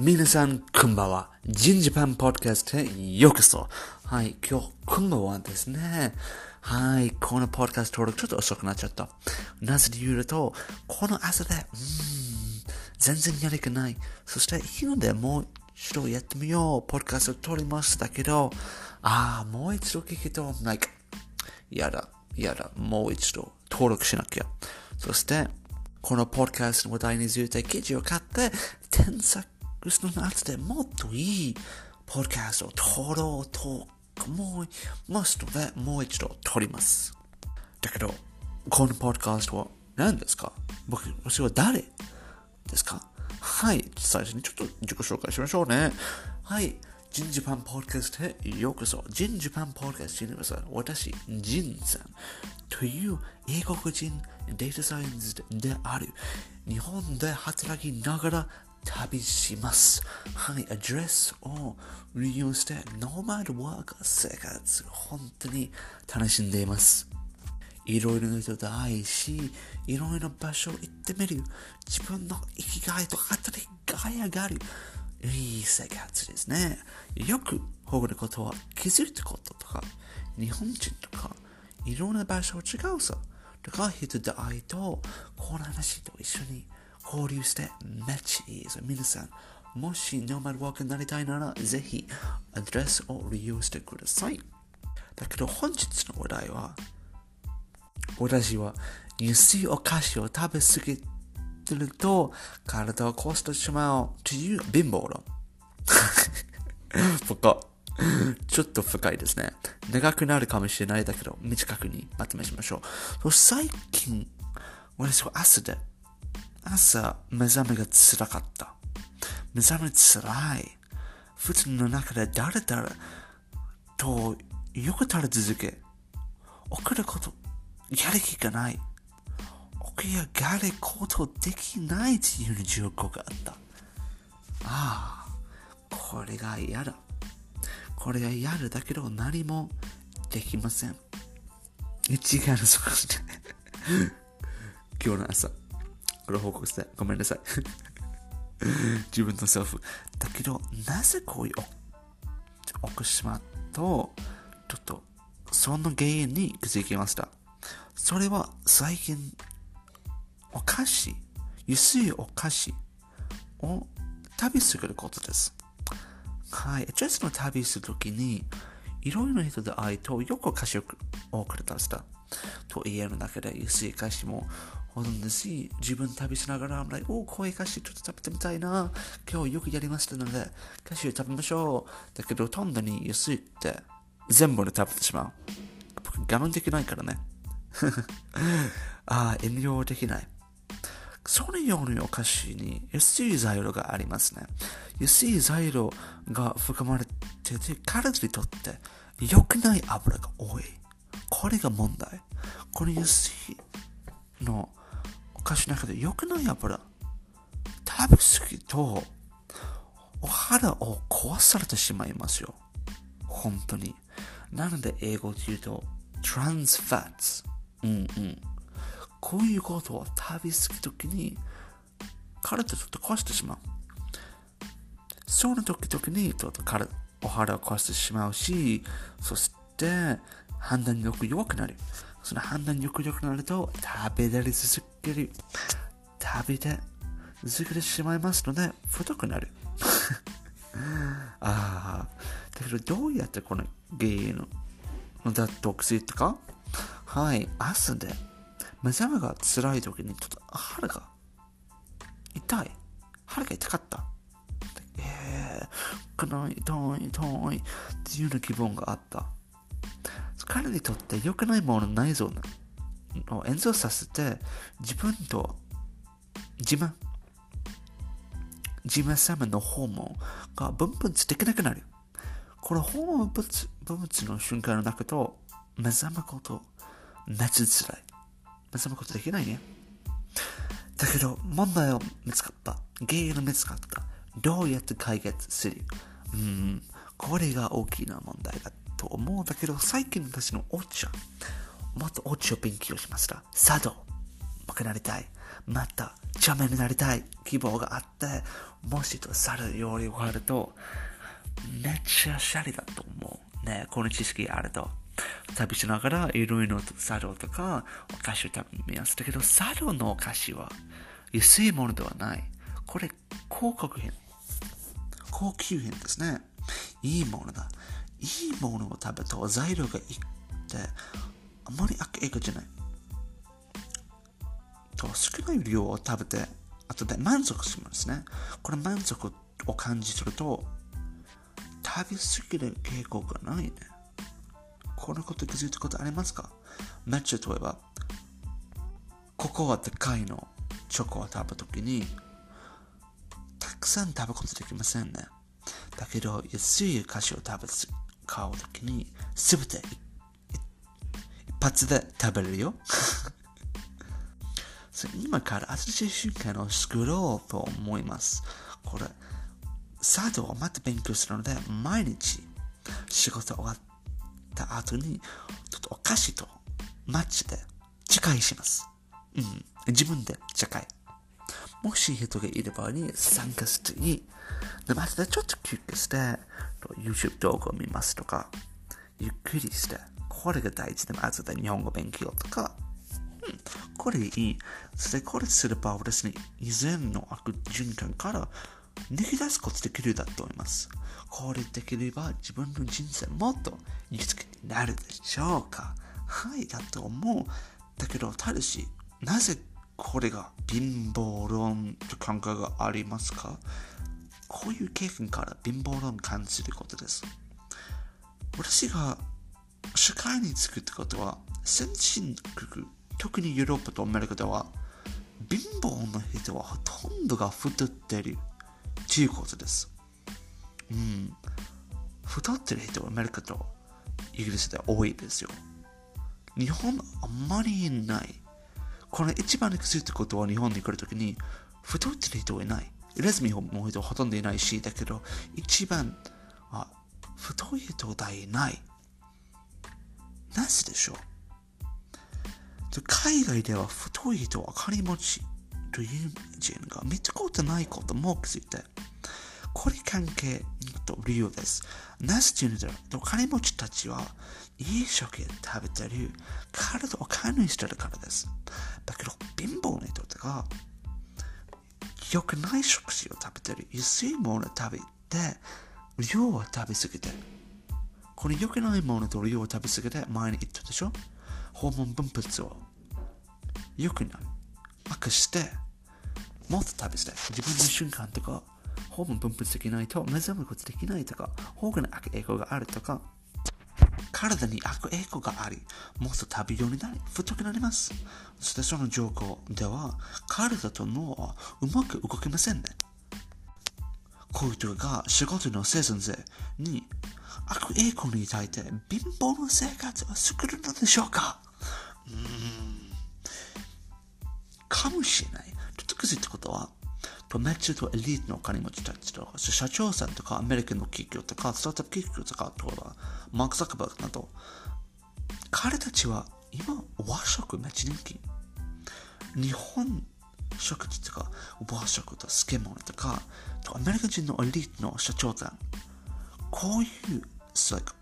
皆さん、こんばんは。ジンジパンポッドキャストへようこそ。はい、今日、こんばんはですね。はい、このポッドキャスト登録ちょっと遅くなっちゃった。なぜで言うと、この朝で、うーん、全然やる気ない。そして、いいのでもう一度やってみよう。ポッドキャスト撮りましたけど、ああ、もう一度聞くと、like、やだ、やだ、もう一度登録しなきゃ。そして、このポッドキャストの話題について記事を買って、添削その夏でもっといいポッドキャストを撮ろうと思いますので、もう一度撮ります。だけど、このポッドキャストは何ですか？僕、私は誰ですか？はい、最初にちょっと自己紹介しましょうね。はい、ジンジパンポッドキャストへようこそ。ジンジパンポッドキャストにはさ、私、ジンさんという英国人データサイエンスである日本で働きながら旅します。はい、アドレスを利用して、ノーマルワーカー生活、本当に楽しんでいます。いろいろな人と会いし、いろいろな場所を行ってみる。自分の生きがいと働きがい上がる。いい生活ですね。よく他のことは気づいたこととか、日本人とか、いろんな場所違うさ。とか、人と会いと、この話と一緒に交流してめっちゃいいです。皆さん、もしノーマルワークになりたいなら、ぜひアドレスを利用してください。だけど本日の話題は、私は安いお菓子を食べ過ぎてると体を壊してしまうという貧乏論。深ちょっと深いですね。長くなるかもしれないだけど、短くにまとめしましょう。最近、私は朝で朝、目覚めが辛かった。目覚め辛い。普通の中で誰々とよく垂れ続け、送ること、やる気がない。起き上がることできないという状況があった。ああ、これが嫌だ。これが嫌だだけど何もできません。一概のそこで今日の朝、これ報告して、ごめんなさい。自分のセルフ。だけど、なぜこういう起こしまうと、ちょっと、その原因に気づきました。それは最近、お菓子、安いお菓子を旅することです。はい。ジェスの旅するときに、いろいろな人で会いとよくお菓子をくれたした。と家の中で安い菓子もほとんどし、自分旅しながら、like、おこういう菓子ちょっと食べてみたいな。今日よくやりましたので、菓子を食べましょう。だけど、ほとんどに安いって、全部で食べてしまう。僕、我慢できないからね。ああ、遠慮できない。そのようなお菓子に安い材料がありますね。安い材料が含まれてて、体にとって良くない油が多い。これが問題。この安いのお菓子の中で良くない油。食べ過ぎと、お肌を壊されてしまいますよ。本当に。なので英語で言うと、trans fats。うんうん。こういうことを食べ過ぎときに、体ちょっと壊してしまう。その時々に、ちょっと体、お肌を壊してしまうし、そして、判断力弱くなる。その判断力弱くなると、食べられ続ける。食べて続けてしまいますので、太くなる。ああ、だけどどうやってこの原因の脱毒するか？はい、朝で目覚めが辛い時にちょっと腹が痛い。腹が痛かった。ええー、痛い、痛い、痛いっていうような気分があった。彼にとって良くないもの内臓を演奏させて自分と自慢自慢様のホルモンが分泌できなくなる。このホルモン分泌の瞬間の中と目覚めことめっちゃ辛い。目覚めことできないね。だけど問題を見つかった。原因を見つかった。どうやって解決する？うん、これが大きな問題だと思うんだけど、最近私のお茶、もっとお茶を勉強しました。茶道、うまくなりたい。また、茶目になりたい希望があって、もしと猿料理があると、めっちゃシャリだと思う。ね、この知識あると。旅しながらいろいろと茶道とかお菓子を食べます。だけど、茶道のお菓子は安いものではない。これ、広告品。高級品ですね。いいものだ。いいものを食べると材料がいいって、あまり悪影響じゃない。と少ない量を食べて、後で満足しますね。これ満足を感じすると、食べ過ぎる傾向がないね。このこと気づいたことありますか？めっちゃ例えば、ここはでかいのチョコを食べるときに、たくさん食べることできませんね。だけど、安い菓子を食べ買うときに、すべて一発で食べるよ。今から新しい習慣を作ろうと思います。これ、茶道をまた勉強するので、毎日仕事終わった後に、ちょっとお菓子とマッチで誓いします。うん。自分で誓い。もし人がいる場合に参加していい。で、またちょっと休憩して、YouTube 動画を見ますとか、ゆっくりして、これが大事で、まずで日本語勉強とか、これいい。そしてこれすればですね、以前の悪循環から抜き出すことできるだと思います。これできれば自分の人生もっと豊かになるでしょうかはい、だと思う。だけど、ただし、なぜこれが貧乏論と考えがありますか？こういう経験から貧乏論を感じることです。私が社会につくってことは、先進国、特にヨーロッパとアメリカでは、貧乏の人はほとんどが太っているということです。うん。太ってる人はアメリカとイギリスで多いですよ。日本あんまりいない。この一番に気づいたことは日本に来るときに、太ってる人はいない。レズミの人ほとんどいないし、だけど、一番、あ、太い人はいない。なぜでしょう？海外では太い人は金持ちという人が見たことないことも気づいて、これ関係と理由です。なぜというの、金持ちたちはいい食事食べてる、体を管理してるからです。だけど、貧乏な人とか、良くない食事を食べてる、安いものを食べて、量を食べ過ぎてる。これ良くないものと量を食べ過ぎて、前に言ったでしょ？ホルモン分泌を良くない。悪して、もっと食べて、自分の瞬間とか、ホルモン分泌できないと目覚めることできないとか、保護の悪影響があるとか、体に悪影響があり、もっと食べようになり、太くなります。そしてその状況では、体と脳はうまく動けませんね。こういう人が仕事の生産性に悪影響に対して貧乏な生活を作るのでしょうかうーん。かもしれない。ちょっとくずってことは、とめっちゃとエリートのお金持ちたちとか、社長さんとかアメリカの企業とか、スタートアップ企業とか、とかマーク・ザックバーグなど、彼たちは今和食めっちゃ人気。日本食事とか和食と漬物とか、とアメリカ人のエリートの社長さん、こういう、like、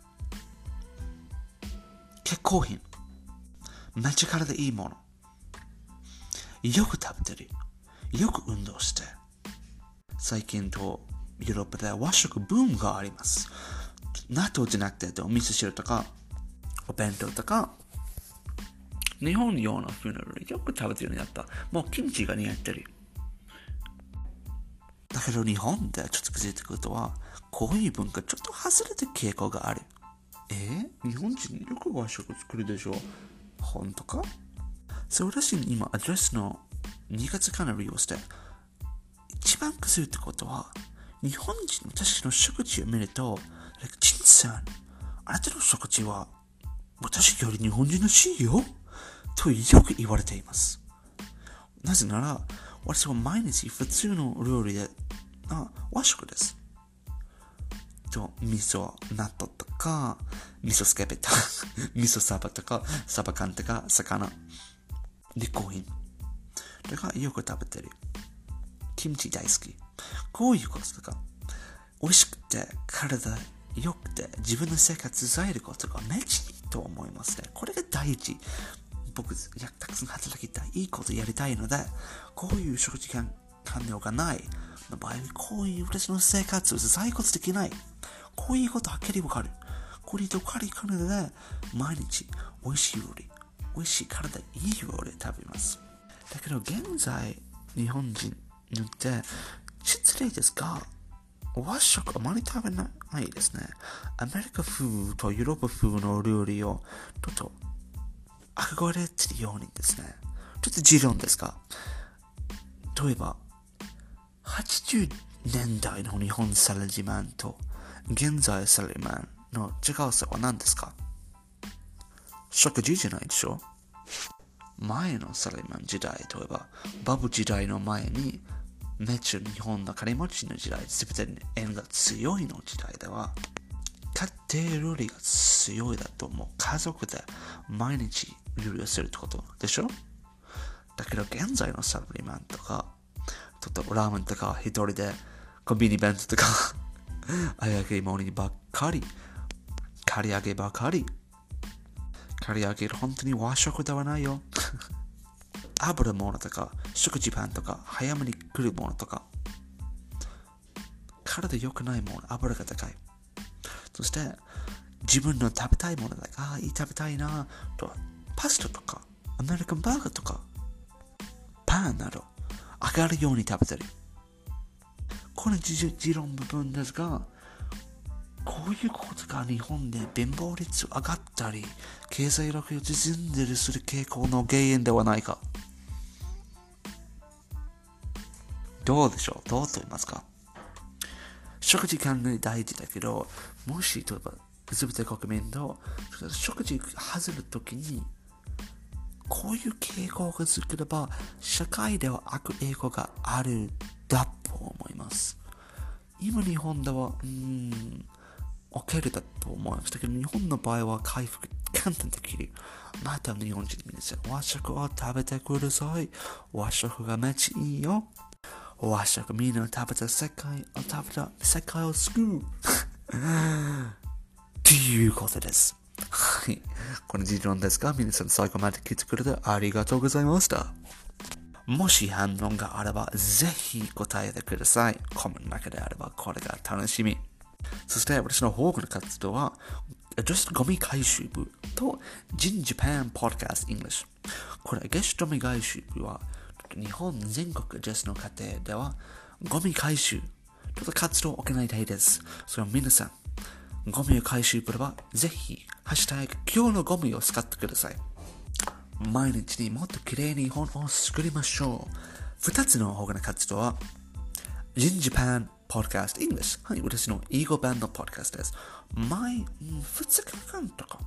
結構品、めっちゃ体いいもの、よく食べてる。よく運動して、最近とヨーロッパで和食ブームがあります。納豆じゃなくて、お味噌汁とか、お弁当とか、日本用のフードよく食べてるようになった。もうキムチが似合ってる。だけど日本でちょっと気づいたことは、こういう文化ちょっと外れた傾向がある。えー、日本人よく和食作るでしょ？本当か？そうらしい今アドレスの2月から利用して、一番くずるってことは、日本人の私の食事を見ると、陳さん、あなたの食事は、私より日本人らしいよとよく言われています。なぜなら、私は毎日普通の料理で、あ和食です。と、味噌納豆とか、味噌スケベとか、味噌サバとか、サバ缶とか、魚、コーヒー。とかよく食べてる。キムチ大好き。こういうこととか、美味しくて体良くて自分の生活支えることがめっちゃいいと思いますね。これが第一。僕、たくさん働きたい、いいことやりたいので、こういう食事間完了がないの場合、こういう私の生活を支えることできない。こういうことはっきりわかる。これとカリカルで毎日美味しい料理、美味しい体いい料理食べます。だけど現在、日本人にって失礼ですが、和食あまり食べないですね。アメリカ風とヨーロッパ風の料理をちょっと憧れてるようにですね。ちょっと持論ですが、例えば、80年代の日本サラリーマンと現在サラリーマンの違うさは何ですか？食事じゃないでしょ？前のサラリーマン時代、例えば、バブ時代の前に、めっちゃ日本の金持ちの時代、すべて円が強いの時代では、家庭料理が強いだともう。家族で毎日料理をするってことでしょ？だけど現在のサラリーマンとか、ちょっとラーメンとか一人でコンビニ弁当とかあやげ物にばっかり、刈り上げばかり、刈り上げる本当に和食ではないよ。油物とか、食事パンとか、早めに来るものとか、体良くないもの、油が高い。そして、自分の食べたいものだああ、いい食べたいなと、パスタとか、アメリカンバーガーとか、パンなど、上がるように食べてる。この持論部分ですが、こういうことが日本で貧乏率上がったり、経済力を縮んでるする傾向の原因ではないか。どうでしょう？どうと言いますか？食事関連大事だけど、もし、例えば、全て国民と食事外るときに、こういう傾向が作れば、社会では悪影響があるだと思います。今日本では、うん、OK だと思いましたけど、日本の場合は回復簡単できる。また日本人皆さん、和食を食べてください。和食がめっちゃいいよ。和食みんな食べた世界を食べた世界を救う。っていうことです。はい。この事論ですが、皆さん最後まで聞いてくれてありがとうございました。もし反応があれば、ぜひ答えてください。コメントだけであれば、これが楽しみ。そして私の方の活動は、女子ゴミ回収部と Jin Japan Podcast English。これ、ゲストゴミ回収部は、日本全国女子の家庭では、ゴミ回収、ちょっと活動を行いたいです。それは皆さん、ゴミを回収すれば、ぜひ、ハッシュタグ、今日のゴミを使ってください。毎日にもっと綺麗に本を作りましょう。二つの方の活動は、Jin Japan Podcast English。はい、私の英語版のポッドキャストです。毎、2日間とか、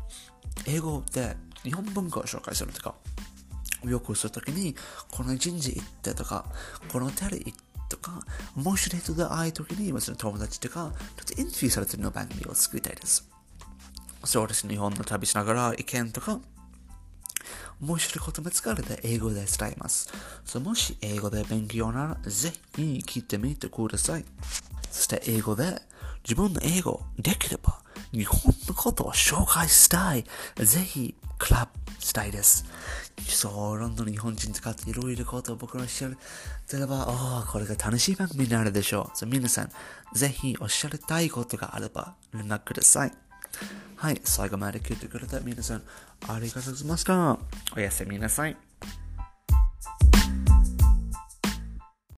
英語で日本文化を紹介するとか、よくするときに、この人事行ってとか、このテレ行ってとか、面白い人が会うときに、私の友達とか、ちょっとインタビューされてるの番組を作りたいです。そうです。日本の旅しながら意見とか、面白いこと見つかるで英語で伝えます。もし英語で勉強なら、ぜひ聞いてみてください。そして英語で自分の英語できれば日本のことを紹介したい。ぜひクラブしたいです。そう、ロンドン日本人使っていろいろことを僕の知る。例えば、ああ、これが楽しい番組になるでしょう。皆さん、ぜひおっしゃりたいことがあれば連絡ください。はい、最後まで聞いてくれた皆さん、ありがとうございました。おやすみなさい。